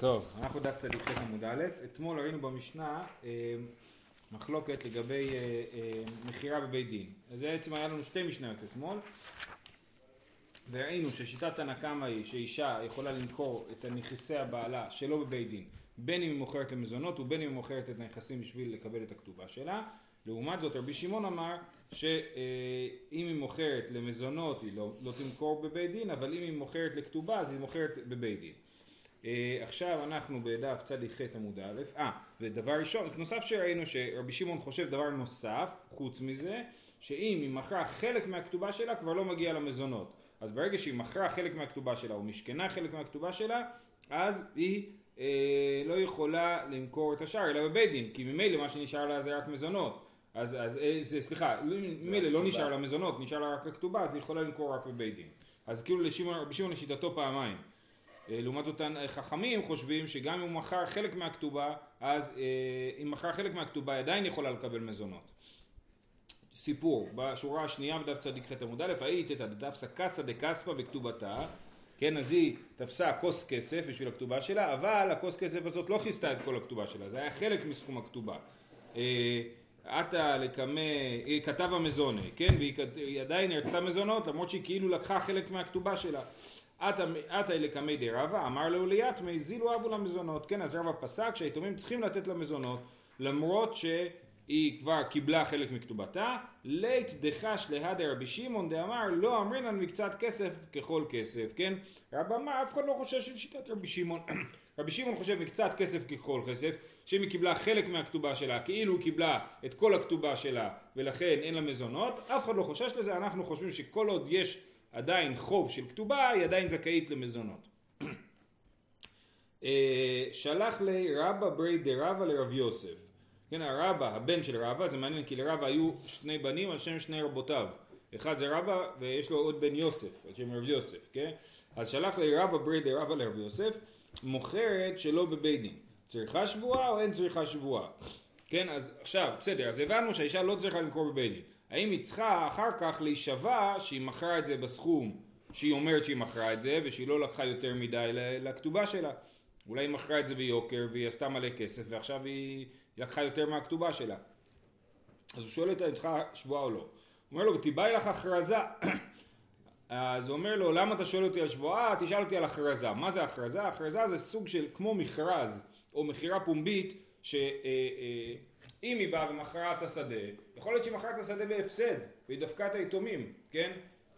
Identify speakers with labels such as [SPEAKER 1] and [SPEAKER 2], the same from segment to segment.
[SPEAKER 1] טוב, אנחנו דף צדיק ח' עמוד א', אתמול ראינו במשנה אה, מחלוקת לגבי אה, אה, מכירה בבית דין. אז בעצם היה לנו שתי משניות אתמול, וראינו ששיטת הנקמה היא שאישה יכולה למכור את נכסי הבעלה שלא בבית דין, בין אם היא מוכרת למזונות ובין אם היא מוכרת את הנכסים בשביל לקבל את הכתובה שלה. לעומת זאת רבי שמעון אמר שאם היא מוכרת למזונות היא לא, לא תמכור בבית דין, אבל אם היא מוכרת לכתובה אז היא מוכרת בבית דין. אה, עכשיו אנחנו בדף צדיק ח' עמוד א', אה, ודבר ראשון, נוסף שראינו שרבי שמעון חושב דבר נוסף, חוץ מזה, שאם היא מכרה חלק מהכתובה שלה כבר לא מגיע למזונות. אז ברגע שהיא מכרה חלק מהכתובה שלה או משכנה חלק מהכתובה שלה, אז היא אה, לא יכולה למכור את השאר אלא בבית דין, כי ממילא מה שנשאר לה זה רק מזונות. אז, אז אה, זה, סליחה, ממילא לא נשאר לה מזונות, נשאר לה רק הכתובה, אז היא יכולה למכור רק בבית דין. אז כאילו רבי שמעון לשיטתו פעמיים. אה, לעומת זאת חכמים חושבים שגם אם הוא מכר חלק מהכתובה, אז אה, אם מכר חלק מהכתובה היא עדיין יכולה לקבל מזונות. סיפור, בשורה השנייה בדף צדיק ח' עמוד א', היית את הדפסה קסא דקספא בכתובתה, כן, אז היא תפסה כוס כסף בשביל הכתובה שלה, אבל הכוס כסף הזאת לא כיסתה את כל הכתובה שלה, זה היה חלק מסכום הכתובה. אה, עתה לקמא, כתב המזוני, כן, והיא עדיין רצתה מזונות למרות שהיא כאילו לקחה חלק מהכתובה שלה. עתה לקמי די רבא, אמר לו ליתמי, זילו אבו למזונות. כן, אז רבא פסק שהיתומים צריכים לתת למזונות, למרות שהיא כבר קיבלה חלק מכתובתה, לית דחש להדה רבי שמעון דאמר לא אמרינן מקצת כסף ככל כסף, כן? רבא אמר, אף אחד לא חושב של שיטת רבי שמעון. רבי שמעון חושב מקצת כסף ככל כסף, שאם היא קיבלה חלק מהכתובה שלה, כאילו היא קיבלה את כל הכתובה שלה ולכן אין לה מזונות, אף אחד לא חושש לזה, אנחנו חושבים שכל עוד יש עדיין חוב של כתובה, היא עדיין זכאית למזונות. אה, שלח לי רבא ברי דרבא לרב יוסף. כן, הרבא, הבן של רבא, זה מעניין כי לרבא היו שני בנים על שם שני רבותיו. אחד זה רבא ויש לו עוד בן יוסף, על שם רב יוסף, כן? אז שלח לי רבא ברי דרבא לרב יוסף, מוכרת שלא בבית דין. צריכה שבועה או אין צריכה שבועה? כן, אז עכשיו, בסדר, אז הבנו שהאישה לא צריכה למכור בבית דין. האם היא צריכה אחר כך להישבע שהיא מכרה את זה בסכום שהיא אומרת שהיא מכרה את זה ושהיא לא לקחה יותר מדי לכתובה שלה. אולי היא מכרה את זה ביוקר והיא עשתה מלא כסף ועכשיו היא לקחה יותר מהכתובה שלה. אז הוא שואל אותה אם צריכה שבועה או לא. הוא אומר לו ותיבאי לך הכרזה. אז הוא אומר לו למה אתה שואל אותי על שבועה? תשאל אותי על הכרזה. מה זה הכרזה? הכרזה זה סוג של כמו מכרז או מכירה פומבית ש... אה, אה, אם היא באה ומכרה את השדה, יכול להיות שהיא מכרה את השדה בהפסד, והיא דפקה את היתומים, כן?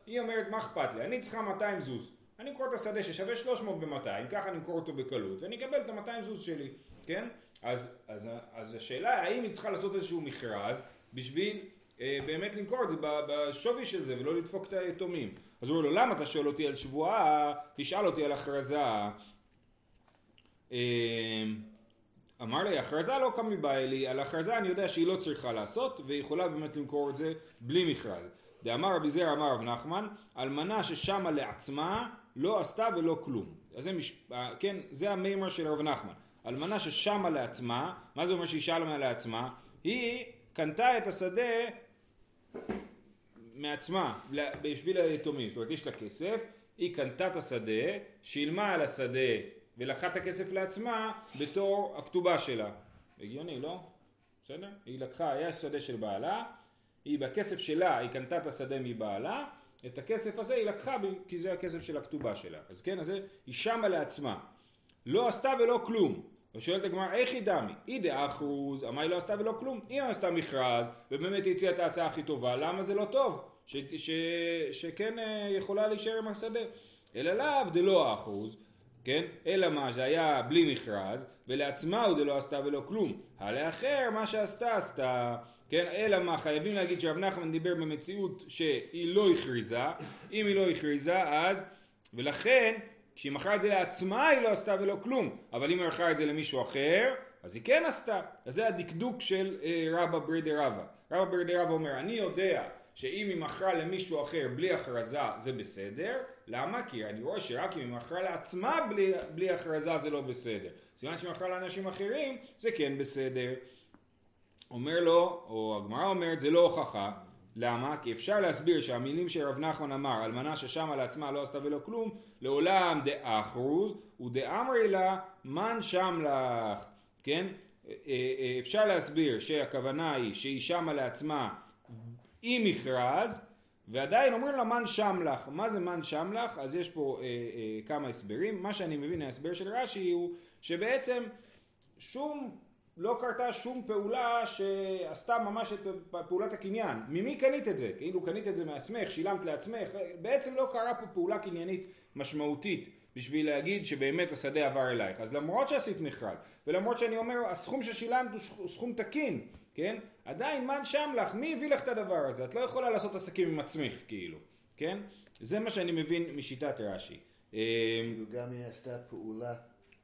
[SPEAKER 1] היא אומרת, מה אכפת לי? אני צריכה 200 זוז. אני אמכור את השדה ששווה 300 ב-200, ככה אני אמכור אותו בקלות, ואני אקבל את ה-200 זוז שלי, כן? אז, אז, אז השאלה האם היא צריכה לעשות איזשהו מכרז בשביל אה, באמת למכור את זה בשווי של זה ולא לדפוק את היתומים. אז הוא אומר לו, למה אתה שואל אותי על שבועה? תשאל אותי על הכרזה. אה, אמר לי, הכרזה לא קם מבעיה לי, על הכרזה אני יודע שהיא לא צריכה לעשות, והיא יכולה באמת למכור את זה בלי מכרז. דאמר רבי זר אמר רב נחמן, אלמנה ששמה לעצמה לא עשתה ולא כלום. אז זה, מש... כן, זה המימר של רב נחמן. אלמנה ששמה לעצמה, מה זה אומר שהיא שמה לעצמה? היא קנתה את השדה מעצמה, בשביל היתומים, זאת אומרת יש לה כסף, היא קנתה את השדה, שילמה על השדה ולקחה את הכסף לעצמה בתור הכתובה שלה. הגיוני, לא? בסדר? היא לקחה, היה שדה של בעלה, היא בכסף שלה, היא קנתה את השדה מבעלה, את הכסף הזה היא לקחה כי זה הכסף של הכתובה שלה. אז כן, אז זה, היא שמה לעצמה. לא עשתה ולא כלום. ושואלת הגמרא, איך היא דמי? היא דאחרוז, אמרה היא לא עשתה ולא כלום. אם עשתה מכרז, ובאמת היא הציעה את ההצעה הכי טובה, למה זה לא טוב? ש, ש, שכן אה, יכולה להישאר עם השדה. אלא לאו דלא אחוז, כן? אלא מה שהיה בלי מכרז, ולעצמה הוא דלא עשתה ולא כלום. הלאחר מה שעשתה עשתה, כן? אלא מה חייבים להגיד שרב נחמן דיבר במציאות שהיא לא הכריזה, אם היא לא הכריזה אז, ולכן כשהיא מכרה את זה לעצמה היא לא עשתה ולא כלום, אבל אם היא מכרה את זה למישהו אחר, אז היא כן עשתה. אז זה הדקדוק של אה, רבא ברידי רבא. רבא ברידי רבא אומר, אני יודע שאם היא מכרה למישהו אחר בלי הכרזה זה בסדר, למה? כי אני רואה שרק אם היא מכרה לעצמה בלי, בלי הכרזה זה לא בסדר. סימן שהיא מכרה לאנשים אחרים זה כן בסדר. אומר לו, או הגמרא אומרת זה לא הוכחה, למה? כי אפשר להסביר שהמילים שרב נחמן אמר, אלמנה ששמה לעצמה לא עשתה ולא כלום, לעולם דאחרוז, ודאמרי לה, מן שם לך, כן? אה, אה, אפשר להסביר שהכוונה היא שהיא שמה לעצמה עם מכרז, ועדיין אומרים לה מן שם לך. מה זה מן שם לך? אז יש פה אה, אה, כמה הסברים. מה שאני מבין מההסבר של רש"י הוא שבעצם שום לא קרתה שום פעולה שעשתה ממש את פעולת הקניין. ממי קנית את זה? כאילו קנית את זה מעצמך, שילמת לעצמך, בעצם לא קרה פה פעולה קניינית משמעותית בשביל להגיד שבאמת השדה עבר אלייך. אז למרות שעשית מכרז, ולמרות שאני אומר הסכום ששילמת הוא סכום תקין, כן? עדיין מן שם לך, מי הביא לך את הדבר הזה? את לא יכולה לעשות עסקים עם עצמך, כאילו, כן? זה מה שאני מבין משיטת רש"י.
[SPEAKER 2] כאילו גם היא עשתה פעולה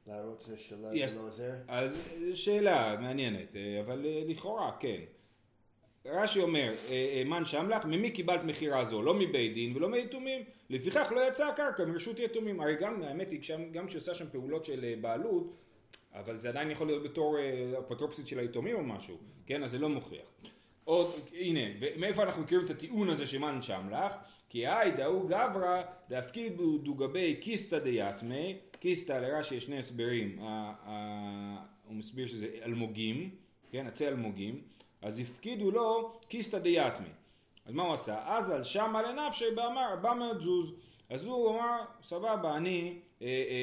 [SPEAKER 2] להראות זה שלה זה לא עוזר?
[SPEAKER 1] אז שאלה מעניינת, אה, אבל אה, לכאורה כן. רש"י אומר, אה, מן שם לך, ממי קיבלת מכירה זו? לא מבית דין ולא מיתומים, לפיכך לא יצאה הקרקע מרשות יתומים. הרי גם, האמת היא, גם כשעושה שם פעולות של בעלות, אבל זה עדיין יכול להיות בתור אפוטרופסית של היתומים או משהו, כן? אז זה לא מוכיח. עוד, הנה, מאיפה אנחנו מכירים את הטיעון הזה שמן שם לך? כי היי דאו גברא דאפקידו דוגבי כיסתא דיתמי קיסטה לרש"י יש שני הסברים, הוא מסביר שזה אלמוגים, כן, עצי אלמוגים, אז הפקידו לו קיסטה דיאטמי. אז מה הוא עשה? אז על שמה לנפשי באמר 400 זוז. אז הוא אמר, סבבה, אני אה, אה,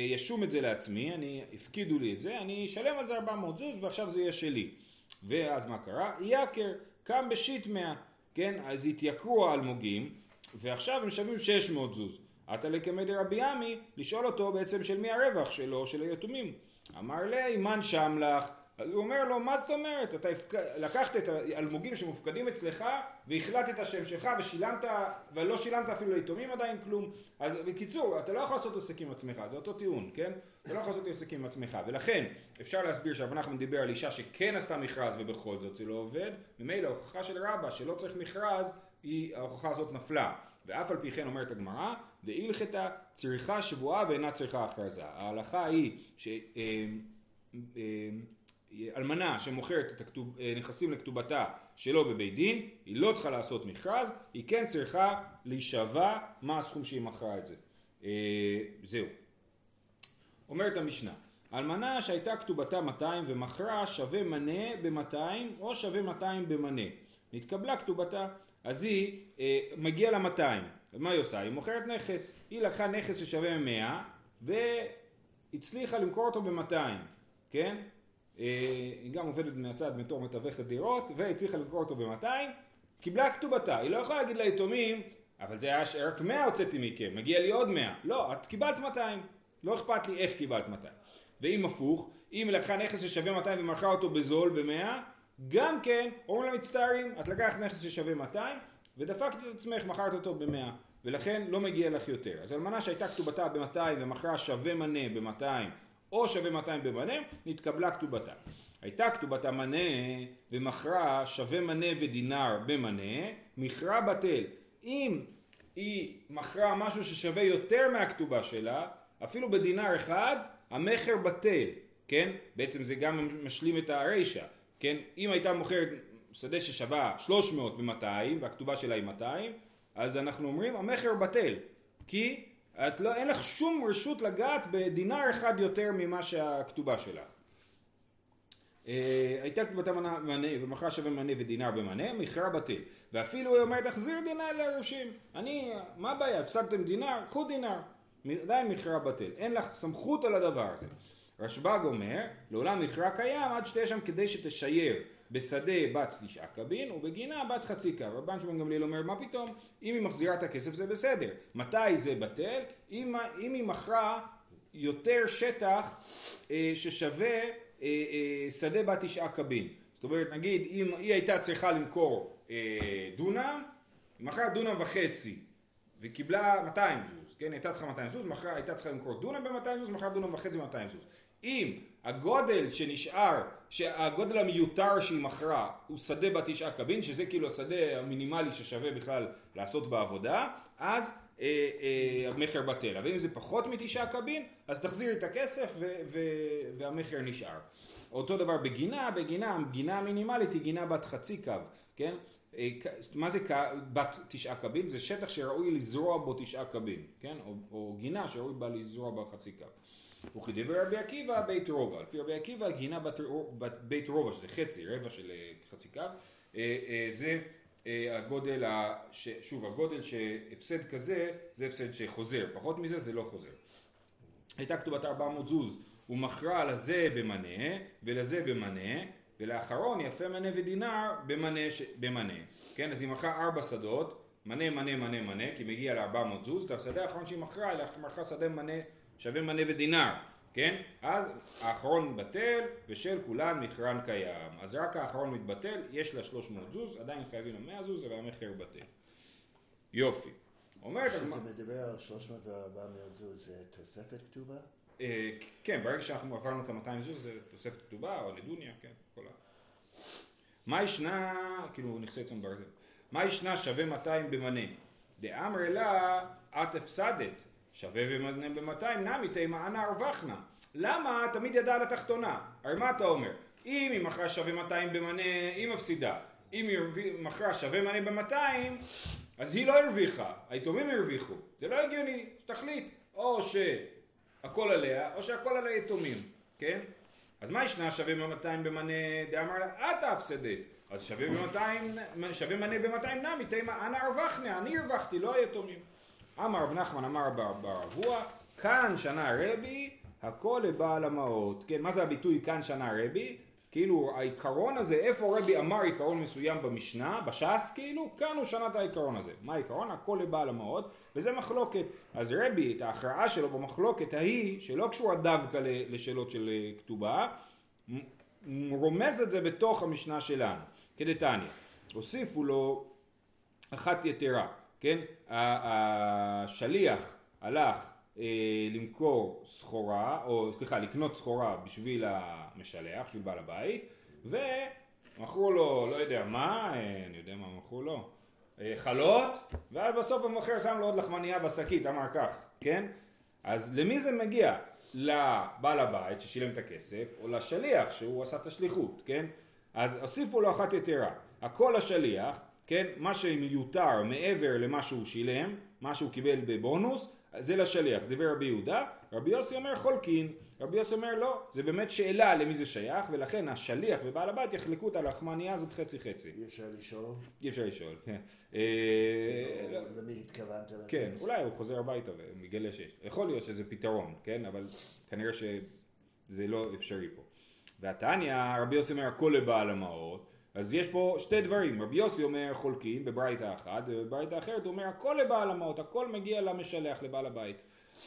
[SPEAKER 1] ישום את זה לעצמי, אני, הפקידו לי את זה, אני אשלם על זה 400 זוז ועכשיו זה יהיה שלי. ואז מה קרה? יקר, קם בשיט מאה, כן? אז התייקרו האלמוגים, ועכשיו הם משלמים 600 זוז. עתה לקמא דרבי עמי, לשאול אותו בעצם של מי הרווח שלו, של היתומים. אמר לי, מן שם לך. אז הוא אומר לו, מה זאת אומרת? אתה הפק... לקחת את האלמוגים שמופקדים אצלך והחלטת השם שלך ושילמת, ולא שילמת אפילו ליתומים עדיין כלום. אז בקיצור, אתה לא יכול לעשות עסקים עם עצמך, זה אותו טיעון, כן? אתה לא יכול לעשות עסקים עם עצמך. ולכן, אפשר להסביר שרב נחמן דיבר על אישה שכן עשתה מכרז ובכל זאת זה לא עובד. ממילא ההוכחה של רבא שלא צריך מכרז, היא, ההוכחה הזאת נפלה. ואף על פי כן אומרת הגמרא, דהילכתא צריכה שבועה ואינה צריכה הכרזה. ההלכה היא שאלמנה אה, אה, שמוכרת את הכתוב, אה, נכסים לכתובתה שלא בבית דין, היא לא צריכה לעשות מכרז, היא כן צריכה להישבע מה הסכום שהיא מכרה את זה. זהו. אומרת המשנה, אלמנה שהייתה כתובתה 200 ומכרה שווה מנה ב-200 או שווה 200 במנה. נתקבלה כתובתה, אז היא אה, מגיעה ל-200. ומה היא עושה? היא מוכרת נכס. היא לקחה נכס ששווה 100 והצליחה למכור אותו ב-200, כן? אה, היא גם עובדת מהצד בתור מתווכת דירות והצליחה למכור אותו ב-200, קיבלה כתובתה. היא לא יכולה להגיד ליתומים, אבל זה היה רק 100 הוצאתי מכם, מגיע לי עוד 100. לא, את קיבלת 200. לא אכפת לי איך קיבלת 200. ואם הפוך, אם היא לקחה נכס ששווה 200 ומכרה אותו בזול ב-100, גם כן, אומרים לה מצטערים, את לקחת נכס ששווה 200 ודפקת את עצמך, מכרת אותו ב-100 ולכן לא מגיע לך יותר. אז אלמנה שהייתה כתובתה ב-200 ומכרה שווה מנה ב-200 או שווה 200 במנה, נתקבלה כתובתה. הייתה כתובתה מנה ומכרה שווה מנה ודינר במנה, מכרה בטל. אם היא מכרה משהו ששווה יותר מהכתובה שלה, אפילו בדינר אחד, המכר בטל, כן? בעצם זה גם משלים את הרישא. כן? אם הייתה מוכרת שדה ששווה 300 ב-200 והכתובה שלה היא 200 אז אנחנו אומרים המכר בטל כי את לא, אין לך שום רשות לגעת בדינר אחד יותר ממה שהכתובה שלך. אה, הייתה כתובתה מנה ומכרה שווה מנה ודינר במנה, מכרה בטל. ואפילו היא אומרת, תחזיר דינר ליורשים. אני, מה הבעיה, הפסקתם דינר? קחו דינר. עדיין מכרה בטל. אין לך סמכות על הדבר הזה. רשב"ג אומר, לעולם מכרה קיים עד שתהיה שם כדי שתשייר בשדה בת תשעה קבין ובגינה בת חצי קו. רבן שמעון גמליאל אומר, מה פתאום? אם היא מחזירה את הכסף זה בסדר. מתי זה בטל? אם, אם היא מכרה יותר שטח אה, ששווה אה, אה, שדה בת תשעה קבין. זאת אומרת, נגיד, אם היא הייתה צריכה למכור אה, דונם, היא מכרה דונם וחצי וקיבלה 200 זוז, כן? הייתה צריכה 200 זוז, מכרה, הייתה צריכה למכור דונם ב-200 זוז, מכרה דונם וחצי ב-200 זוז. אם הגודל שנשאר, שהגודל המיותר שהיא מכרה הוא שדה בתשעה קבין, שזה כאילו השדה המינימלי ששווה בכלל לעשות בעבודה, אז אה, אה, המכר בטל. אבל אם זה פחות מתשעה קבין, אז תחזיר את הכסף ו- ו- והמכר נשאר. אותו דבר בגינה, בגינה, גינה המינימלית היא גינה בת חצי קו, כן? אה, מה זה בת תשעה קבין? זה שטח שראוי לזרוע בו תשעה קבין, כן? או, או גינה שראוי בה לזרוע בה חצי קו. וכדבר רבי עקיבא בית רובע. לפי רבי עקיבא גינה בת, בית רובע, שזה חצי, רבע של אה, חצי קו, זה הגודל, ש, שוב הגודל שהפסד כזה זה הפסד שחוזר, פחות מזה זה לא חוזר. הייתה כתובת 400 זוז, הוא מכרה לזה במנה ולזה במנה ולאחרון יפה מנה ודינר במנה, ש... במנה. כן, אז היא מכרה ארבע שדות, מנה מנה מנה מנה, כי מגיע ל-400 זוז, את השדה האחרון שהיא מכרה, היא מכרה שדה מנה שווה מנה ודינר, כן? אז האחרון בטל ושל כולן מכרן קיים. אז רק האחרון מתבטל, יש לה 300 זוז, עדיין חייבים לה 100 זוז והמכר בטל. יופי.
[SPEAKER 2] אומרת... כשאתה מדבר על 300 ו-400 זוז, זה תוספת כתובה?
[SPEAKER 1] אה, כן, ברגע שאנחנו עברנו את ה-200 זוז זה תוספת כתובה או נדוניה, כן, כל ה... מה ישנה, כאילו נכסי צאן ברזל, מה ישנה שווה 200 במנה? דאמר לה את הפסדת, שווה ומנה ב-200 נמי תימא אנא הרווחנה. למה תמיד ידע על התחתונה? הרי מה אתה אומר? אם היא מכרה שווה 200 במנה, היא מפסידה. אם היא מכרה שווה מנה ב-200, אז היא לא הרוויחה, היתומים הרוויחו. זה לא הגיוני, שתחליט. או ש... הכל עליה, או שהכל על היתומים, כן? אז מה ישנה שווה ב-200 במנה דאמר לה, את ההפסדת. אז שווה ב-200, שווה מנה ב-200 נמי, תימא אנא הרווחנה, אני הרווחתי, לא היתומים. אמר רב נחמן אמר ברבוע, כאן שנה רבי, הכל לבעל המעות. כן, מה זה הביטוי כאן שנה רבי? כאילו העיקרון הזה, איפה רבי אמר עיקרון מסוים במשנה, בש"ס כאילו, כאן הוא שנה את העיקרון הזה. מה העיקרון? הכל לבעל המעות, וזה מחלוקת. אז רבי, את ההכרעה שלו במחלוקת ההיא, שלא קשורה דווקא לשאלות של אה, כתובה, רומז את זה בתוך המשנה שלנו, כדתניא. הוסיפו לו אחת יתרה, כן? השליח הלך למכור סחורה, או סליחה, לקנות סחורה בשביל המשלח, בשביל בעל הבית, ומכרו לו, לא יודע מה, אה, אני יודע מה מכרו לו, אה, חלות, ואז בסוף המוכר שם לו עוד לחמניה בשקית, אמר כך, כן? אז למי זה מגיע? לבעל הבית ששילם את הכסף, או לשליח שהוא עשה את השליחות, כן? אז הוסיפו לו אחת יתרה, הכל השליח, כן? מה שמיותר מעבר למה שהוא שילם, מה שהוא קיבל בבונוס, זה לשליח, דבר רבי יהודה, רבי יוסי אומר חולקין, רבי יוסי אומר לא, זה באמת שאלה למי זה שייך, ולכן השליח ובעל הבית יחלקו את הלחמניה הזאת חצי חצי.
[SPEAKER 2] אי אפשר לשאול?
[SPEAKER 1] אי אפשר לשאול, כן.
[SPEAKER 2] כאילו, אה, למי התכוונת?
[SPEAKER 1] כן, אולי הוא חוזר הביתה ומגלה שיש. יכול להיות שזה פתרון, כן, אבל כנראה שזה לא אפשרי פה. והתניא, רבי יוסי אומר הכל לבעל המעות. אז יש פה שתי דברים, רבי יוסי אומר חולקים בברייתא אחת, ובברייתא אחרת הוא אומר הכל לבעל המות, הכל מגיע למשלח, לבעל הבית.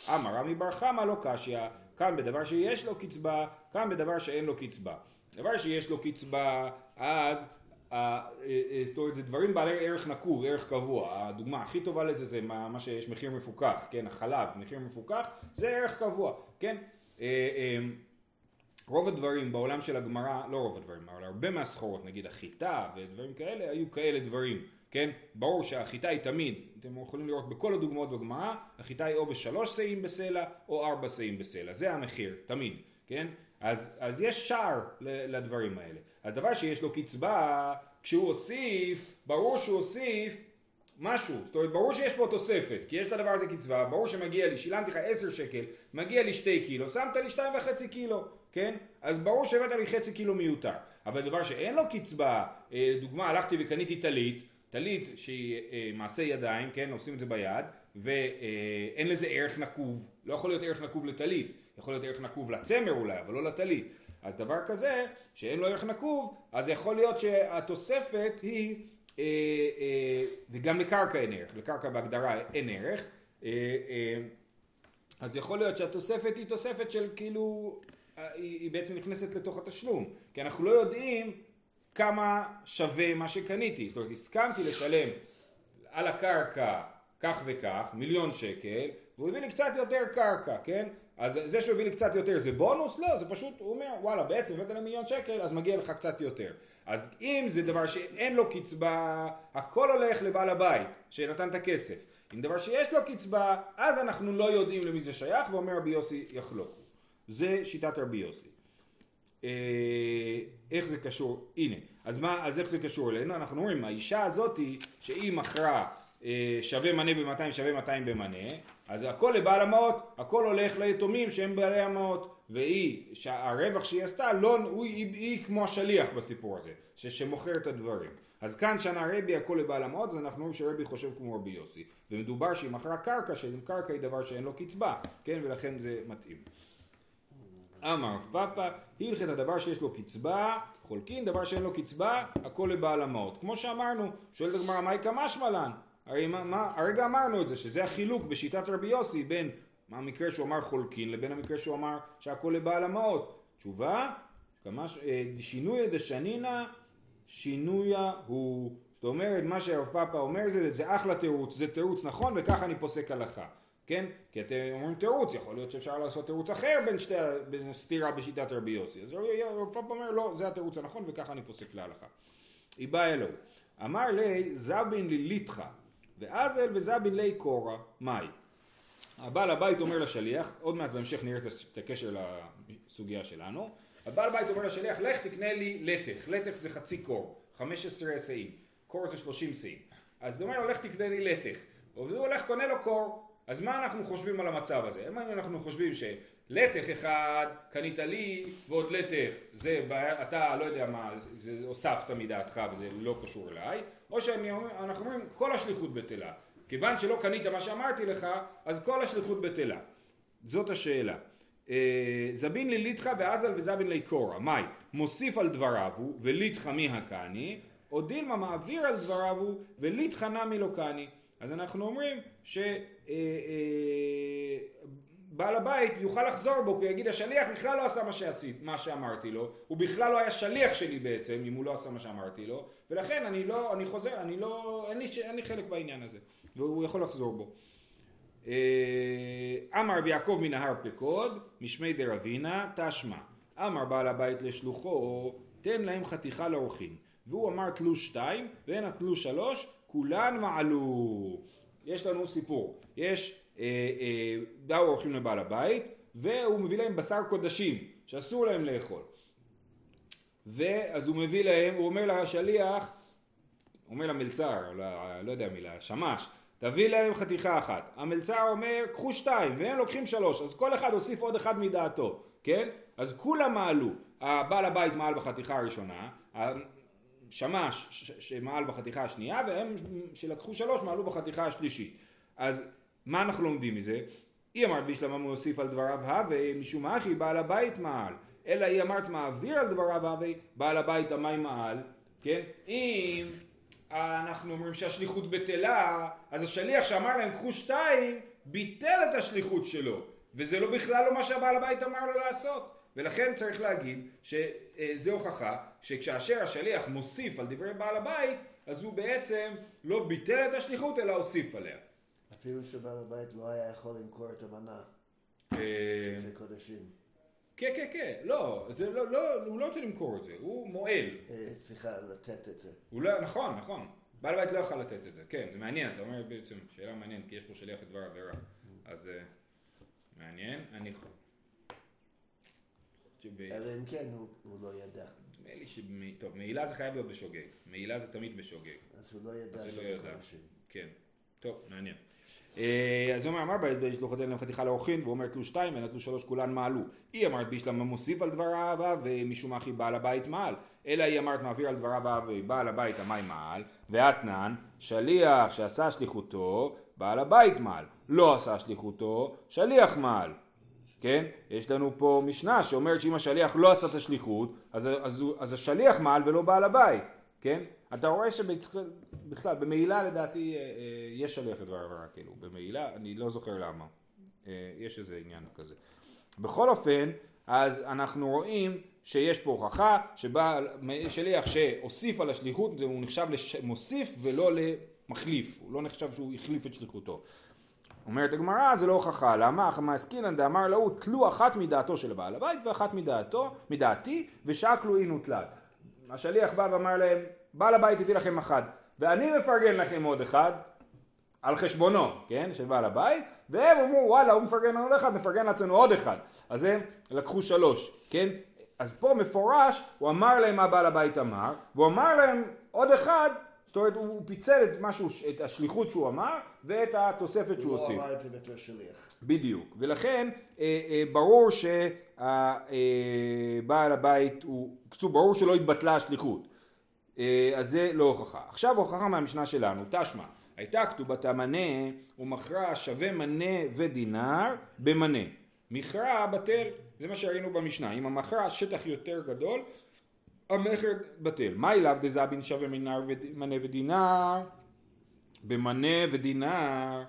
[SPEAKER 1] אמר רמי בר חמא לא קשיא, כאן בדבר שיש לו קצבה, כאן בדבר שאין לו קצבה. דבר שיש לו קצבה, אז אה, אה, זאת אומרת זה דברים בעלי ערך נקוב, ערך קבוע, הדוגמה הכי טובה לזה זה מה, מה שיש מחיר מפוקח, כן, החלב, מחיר מפוקח, זה ערך קבוע, כן, אה, רוב הדברים בעולם של הגמרא, לא רוב הדברים, אבל הרבה מהסחורות, נגיד החיטה ודברים כאלה, היו כאלה דברים, כן? ברור שהחיטה היא תמיד, אתם יכולים לראות בכל הדוגמאות בגמרא, החיטה היא או בשלוש שאים בסלע או ארבע שאים בסלע, זה המחיר, תמיד, כן? אז, אז יש שער לדברים האלה. אז דבר שיש לו קצבה, כשהוא הוסיף, ברור שהוא הוסיף משהו, זאת אומרת ברור שיש פה תוספת, כי יש לדבר הזה קצבה, ברור שמגיע לי, שילמתי לך עשר שקל, מגיע לי שתי קילו, שמת לי שתיים וחצי קילו, כן? אז ברור שהבאת לי חצי קילו מיותר. אבל דבר שאין לו קצבה, אה, דוגמה, הלכתי וקניתי טלית, טלית שהיא אה, מעשה ידיים, כן? עושים את זה ביד, ואין לזה ערך נקוב, לא יכול להיות ערך נקוב לטלית, יכול להיות ערך נקוב לצמר אולי, אבל לא לטלית. אז דבר כזה, שאין לו ערך נקוב, אז יכול להיות שהתוספת היא, אה, אה, וגם לקרקע אין ערך, לקרקע בהגדרה אין ערך, אה, אה, אז יכול להיות שהתוספת היא תוספת של כאילו היא בעצם נכנסת לתוך התשלום, כי אנחנו לא יודעים כמה שווה מה שקניתי, זאת אומרת הסכמתי לשלם על הקרקע כך וכך, מיליון שקל, והוא הביא לי קצת יותר קרקע, כן? אז זה שהוא הביא לי קצת יותר זה בונוס? לא, זה פשוט, הוא אומר, וואלה, בעצם הבאת לי מיליון שקל, אז מגיע לך קצת יותר. אז אם זה דבר שאין לו קצבה, הכל הולך לבעל הבית שנתן את הכסף. אם דבר שיש לו קצבה, אז אנחנו לא יודעים למי זה שייך, ואומר רבי יוסי יחלוק. זה שיטת רבי יוסי. אה, איך זה קשור, הנה, אז, מה, אז איך זה קשור אלינו? אנחנו אומרים, האישה הזאתי שהיא מכרה אה, שווה מנה ב-200 שווה 200 במנה, אז הכל לבעל המעות, הכל הולך ליתומים שהם בעלי המעות, והיא, שהרווח שהיא עשתה, לא, הוא, היא, היא כמו השליח בסיפור הזה, ש, שמוכר את הדברים. אז כאן שנה רבי הכל לבעל המעות, אז אנחנו רואים שרבי חושב כמו רבי יוסי. ומדובר שהיא מכרה קרקע, שקרקע היא דבר שאין לו קצבה, כן, ולכן זה מתאים. אמר רב פאפא, הלכת הדבר שיש לו קצבה, חולקין, דבר שאין לו קצבה, הכל לבעל המעות. כמו שאמרנו, שואלת הגמרא, מהי קמשמע לן? הרי מה, מה, הרגע אמרנו את זה, שזה החילוק בשיטת רבי יוסי בין המקרה שהוא אמר חולקין לבין המקרה שהוא אמר שהכל לבעל המעות. תשובה, כמש, אה, שינוי דשנינא, שינויה הוא. זאת אומרת, מה שהרב פאפא אומר זה, זה אחלה תירוץ, זה תירוץ נכון וככה אני פוסק הלכה. כן? כי אתם אומרים תירוץ, יכול להיות שאפשר לעשות תירוץ אחר בין, שתי, בין סתירה בשיטת רבי יוסי. אז רב פאפא אומר לא, זה התירוץ הנכון וככה אני פוסק להלכה. היא באה אלוהו. אמר לי זבין ליליתך ואזל וזבין לי קורא, מאי? הבעל הבית אומר לשליח, עוד מעט בהמשך נראה את הקשר לסוגיה שלנו, הבעל בית אומר לשליח, לך תקנה לי לתך, לתך זה חצי קור, 15 שאים, קור זה 30 שאים, אז הוא אומר לו, לך תקנה לי לתך, והוא הולך קונה לו קור, אז מה אנחנו חושבים על המצב הזה? אם אנחנו חושבים שלתך אחד קנית לי ועוד לתך, זה אתה לא יודע מה, זה הוספת מדעתך וזה לא קשור אליי, או שאנחנו אומרים כל השליחות בטלה, כיוון שלא קנית מה שאמרתי לך, אז כל השליחות בטלה. זאת השאלה. אה, זבין לליטחה ואזל וזבין ליקורה, מאי? מוסיף על דבריו הוא וליטחה מי הקני, או דילמה מעביר על דבריו הוא וליטחה נמי לא קני. אז אנחנו אומרים שבעל אה, אה, הבית יוכל לחזור בו כי הוא יגיד השליח בכלל לא עשה מה שעשית, מה שאמרתי לו, הוא בכלל לא היה שליח שלי בעצם אם הוא לא עשה מה שאמרתי לו ולכן אני לא, אני חוזר, אני לא, אין לי, אין לי חלק בעניין הזה והוא יכול לחזור בו. אה, אמר ויעקב מנהר פקוד, משמי דרבינה, תשמע. אמר בעל הבית לשלוחו, תן להם חתיכה לאורחים. והוא אמר תלוש שתיים, והן התלוש שלוש, כולן מעלו. יש לנו סיפור. יש, אה, אה, באו אורחים לבעל הבית, והוא מביא להם בשר קודשים, שאסור להם לאכול. ואז הוא מביא להם, הוא אומר לשליח, הוא אומר למלצר, לא, לא יודע מי, לשמש, תביא להם חתיכה אחת. המלצר אומר, קחו שתיים, והם לוקחים שלוש, אז כל אחד הוסיף עוד אחד מדעתו, כן? אז כולם מעלו. הבעל הבית מעל בחתיכה הראשונה, השמש שמעל בחתיכה השנייה, והם שלקחו שלוש מעלו בחתיכה השלישית. אז מה אנחנו לומדים מזה? היא אמרת בשלמה מוסיף על דבריו הווה, משום אחי בעל הבית מעל. אלא היא אמרת מעביר על דבריו הווה, בעל הבית המים מעל, כן? אם אנחנו אומרים שהשליחות בטלה, אז השליח שאמר להם קחו שתיים, ביטל את השליחות שלו, וזה לא בכלל לא מה שהבעל הבית אמר לו לעשות. ולכן צריך להגיד שזה הוכחה שכאשר השליח מוסיף על דברי בעל הבית, אז הוא בעצם לא ביטל את השליחות אלא הוסיף עליה.
[SPEAKER 2] אפילו שבעל הבית לא היה יכול למכור את המנה.
[SPEAKER 1] אה,
[SPEAKER 2] זה קודשים.
[SPEAKER 1] כן, כן, כן, לא, זה לא, לא, הוא לא רוצה למכור את זה, הוא מועל.
[SPEAKER 2] צריכה אה, לתת את זה.
[SPEAKER 1] הוא לא, נכון, נכון. בעל הבית לא יכול לתת את זה, כן, זה מעניין, אתה אומר בעצם, שאלה מעניינת, כי יש פה שליח לדבר עבירה. אז מעניין, אני...
[SPEAKER 2] אלא אם כן הוא, הוא לא ידע.
[SPEAKER 1] נדמה לי ש... טוב, מעילה זה חייב להיות בשוגג. מעילה זה תמיד בשוגג.
[SPEAKER 2] אז הוא לא ידע
[SPEAKER 1] שזה לא ידע. כן. טוב, מעניין. אה, אז הוא אמר בשלוחותיהם חתיכה לאורחין, והוא אומר תלוש שתיים, אין תלוש שלוש כולן מעלו. היא אמרת בישלמה מוסיף על דבריו, ומשום אחי בעל הבית מעל. אלא היא אמרת מעביר על דבריו, ובעל הבית המים מעל, ואתנן, שליח שעשה שליחותו, בעל הבית מעל. לא עשה שליחותו, שליח מעל. כן? יש לנו פה משנה שאומרת שאם השליח לא עשה את השליחות, אז, אז, אז השליח מעל ולא בעל הבית, כן? אתה רואה שבכלל, במעילה לדעתי אה, אה, יש שליח לדבר עבירה, כאילו, במעילה, אני לא זוכר למה. אה, יש איזה עניין כזה. בכל אופן, אז אנחנו רואים שיש פה הוכחה שבא שליח שהוסיף על השליחות, הוא נחשב למוסיף ולא למחליף, הוא לא נחשב שהוא החליף את שליחותו. אומרת הגמרא זה לא הוכחה, למה? אחמא עסקינן דאמר להו תלו אחת מדעתו של בעל הבית ואחת מדעתו, מדעתי ושקלו אין ותלת. השליח בא ואמר להם בעל הבית הביא לכם אחד, ואני מפרגן לכם עוד אחד, על חשבונו, כן, של בעל הבית, והם אמרו וואלה הוא מפרגן לנו אחד, מפרגן לעצמנו עוד אחד, אז הם לקחו שלוש, כן, אז פה מפורש, הוא אמר להם מה בעל הבית אמר, והוא אמר להם עוד אחד, זאת אומרת הוא פיצל את משהו, את השליחות שהוא אמר, ואת התוספת שהוא
[SPEAKER 2] הוא
[SPEAKER 1] הוסיף.
[SPEAKER 2] לא אמר את זה בתור שליח.
[SPEAKER 1] בדיוק, ולכן אה, אה, ברור שבעל הבית הוא, קצור, ברור שלא התבטלה השליחות, אה, אז זה לא הוכחה. עכשיו הוכחה מהמשנה שלנו, תשמע, הייתה כתובתה מנה ומכרה שווה מנה ודינר במנה. מכרה בטל, זה מה שראינו במשנה, אם המכרה שטח יותר גדול, המכר בטל. מה אליו דזבין שווה מנר וד- מנה ודינר? במנה ודינר,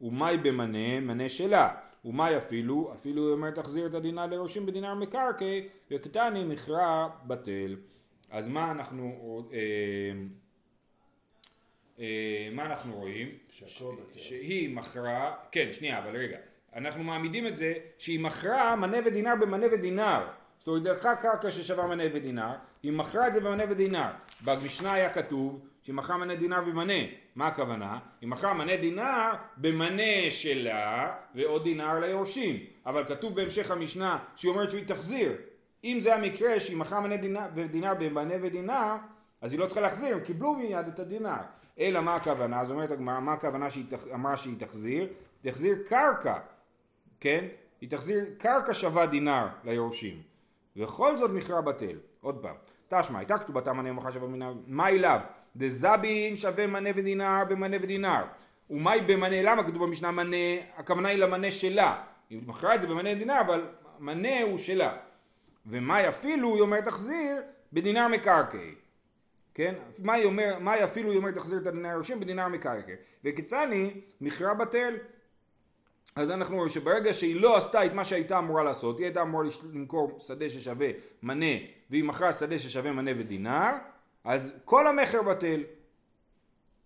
[SPEAKER 1] ומאי במנה, מנה שלה. ומאי אפילו, אפילו היא אומרת תחזיר את הדינר ליורשים בדינר מקרקעי, וקטני מכרע בטל. אז מה אנחנו, אה, אה, מה אנחנו רואים? שהיא מכרה, כן שנייה אבל רגע, אנחנו מעמידים את זה שהיא מכרה מנה ודינר במנה ודינר. זאת אומרת לקחה קרקע ששווה מנה ודינר, היא מכרה את זה במנה ודינר. במשנה היה כתוב שהיא מכרה מנה דינר ומנה. מה הכוונה? היא מכרה מנה דינר במנה שלה ועוד דינר ליורשים. אבל כתוב בהמשך המשנה שהיא אומרת שהיא תחזיר. אם זה המקרה שהיא מכרה מנה דינר ודינר במנה ודינר, אז היא לא צריכה להחזיר, הם קיבלו מיד את הדינר. אלא מה הכוונה? אז אומרת הגמרא, מה הכוונה שהיא תח- אמרה שהיא תחזיר? תחזיר קרקע, כן? היא תחזיר קרקע שווה דינר ליורשים. וכל זאת מכרה בטל. עוד פעם, תשמע, הייתה כתובתה מנה ומכרה שווה מנה, מה אליו? דזבין שווה מנה ודינר במנה ודינר. ומאי במנה, למה כתוב במשנה מנה? הכוונה היא למנה שלה. היא מכרה את זה במנה ודינר, אבל מנה הוא שלה. ומאי אפילו, היא אומרת תחזיר, בדינר מקרקעי. כן? מאי אומר, מאי אפילו היא אומרת תחזיר את הדינר היורשים בדינר מקרקעי. וקטני, מכרה בטל. אז אנחנו רואים שברגע שהיא לא עשתה את מה שהייתה אמורה לעשות, היא הייתה אמורה למכור שדה ששווה מנה, והיא מכרה שדה ששווה מנה ודינר, אז כל המכר בטל.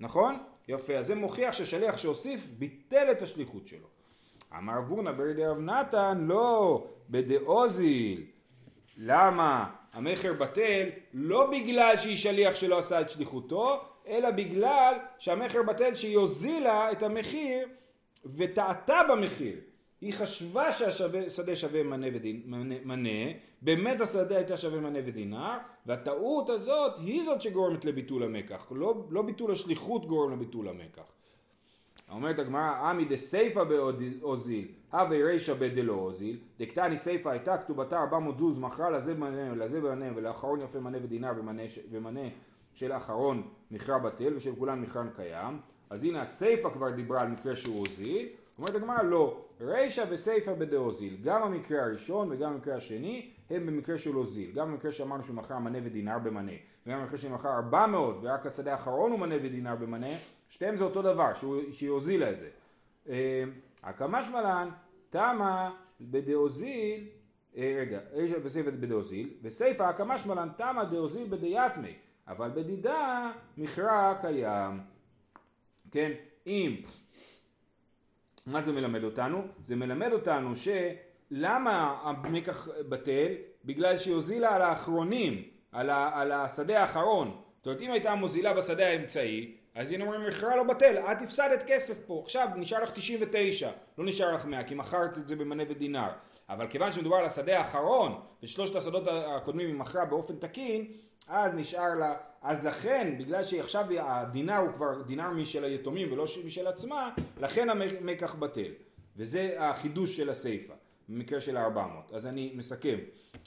[SPEAKER 1] נכון? יפה, אז זה מוכיח ששליח שהוסיף ביטל את השליחות שלו. אמר וורנה ברידי רב נתן, לא, בדאוזיל. למה המכר בטל? לא בגלל שהיא שליח שלא עשה את שליחותו, אלא בגלל שהמכר בטל שהיא הוזילה את המחיר וטעתה במחיר. היא חשבה שהשדה שווה מנה, ודין, מנה, מנה, באמת השדה הייתה שווה מנה ודינר, והטעות הזאת היא זאת שגורמת לביטול המקח, לא, לא ביטול השליחות גורם לביטול המקח. אומרת הגמרא, עמי דסייפא באוזיל, הווה רישא בדלא אוזיל, דקתני סייפא הייתה כתובתה 400 זוז, מכרה לזה מנה ולזה מנה ולאחרון יפה מנה ודינר ומנה, ומנה של האחרון מכרה בטל ושל כולן מכרן קיים, אז הנה הסייפא כבר דיברה על מקרה שהוא הוזיל, אומרת הגמרא לא, רישא וסייפא בדאוזיל, גם המקרה הראשון וגם המקרה השני הם במקרה של הוזיל, גם במקרה שאמרנו שהוא מכר מנה ודינר במנה, וגם במקרה שהוא מכר 400 ורק השדה האחרון הוא מנה ודינר במנה, שתיהם זה אותו דבר, שהוא, שהיא הוזילה את זה. אה, הא קא משמע לן, טעמא בדאוזיל, אה, רגע, רישא וסייפא בדאוזיל, וסייפא הא קא משמע לן טעמא דאוזיל בדיתמי, אבל בדידה מכרה קיים. כן, אם מה זה מלמד אותנו? זה מלמד אותנו שלמה המקח בטל? בגלל שהיא הוזילה על האחרונים, על, ה, על השדה האחרון. זאת אומרת, אם הייתה מוזילה בשדה האמצעי, אז הנה אומרים, מכרה לא בטל, את הפסדת כסף פה, עכשיו נשאר לך 99, לא נשאר לך 100, כי מכרת את זה במנה ודינר. אבל כיוון שמדובר על השדה האחרון, ושלושת השדות הקודמים היא מכרה באופן תקין, אז נשאר לה, אז לכן, בגלל שעכשיו הדינר הוא כבר דינר משל היתומים ולא משל עצמה, לכן המקח בטל. וזה החידוש של הסיפא, במקרה של ה-400. אז אני מסכם.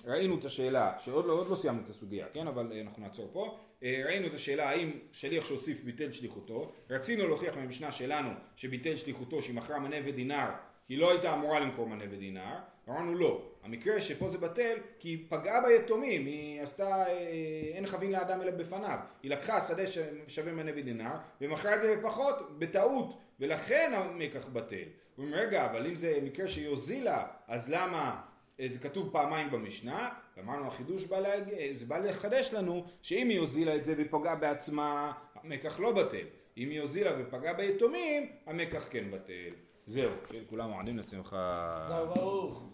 [SPEAKER 1] ראינו את השאלה, שעוד לא, לא סיימנו את הסוגיה, כן? אבל אה, אנחנו נעצור פה. אה, ראינו את השאלה האם שליח שהוסיף ביטל שליחותו. רצינו להוכיח מהמשנה שלנו שביטל שליחותו, שהיא מכרה מנה ודינר, היא לא הייתה אמורה למכור מנה ודינר. אמרנו לא. המקרה שפה זה בטל, כי היא פגעה ביתומים, היא עשתה, אה, אין חבין לאדם אלא בפניו. היא לקחה שדה ששווה מנה ודינר, ומכרה את זה בפחות, בטעות, ולכן המקח בטל. הוא אומר, רגע, אבל אם זה מקרה שהיא הוזילה, אז למה אה, זה כתוב פעמיים במשנה? ואמרנו, החידוש בא, להג... אה, זה בא לחדש לנו, שאם היא הוזילה את זה ופגעה בעצמה, המקח לא בטל. אם היא הוזילה ופגעה ביתומים, המקח כן בטל. זהו, כולם מועדים לשמחה.
[SPEAKER 2] ברוך.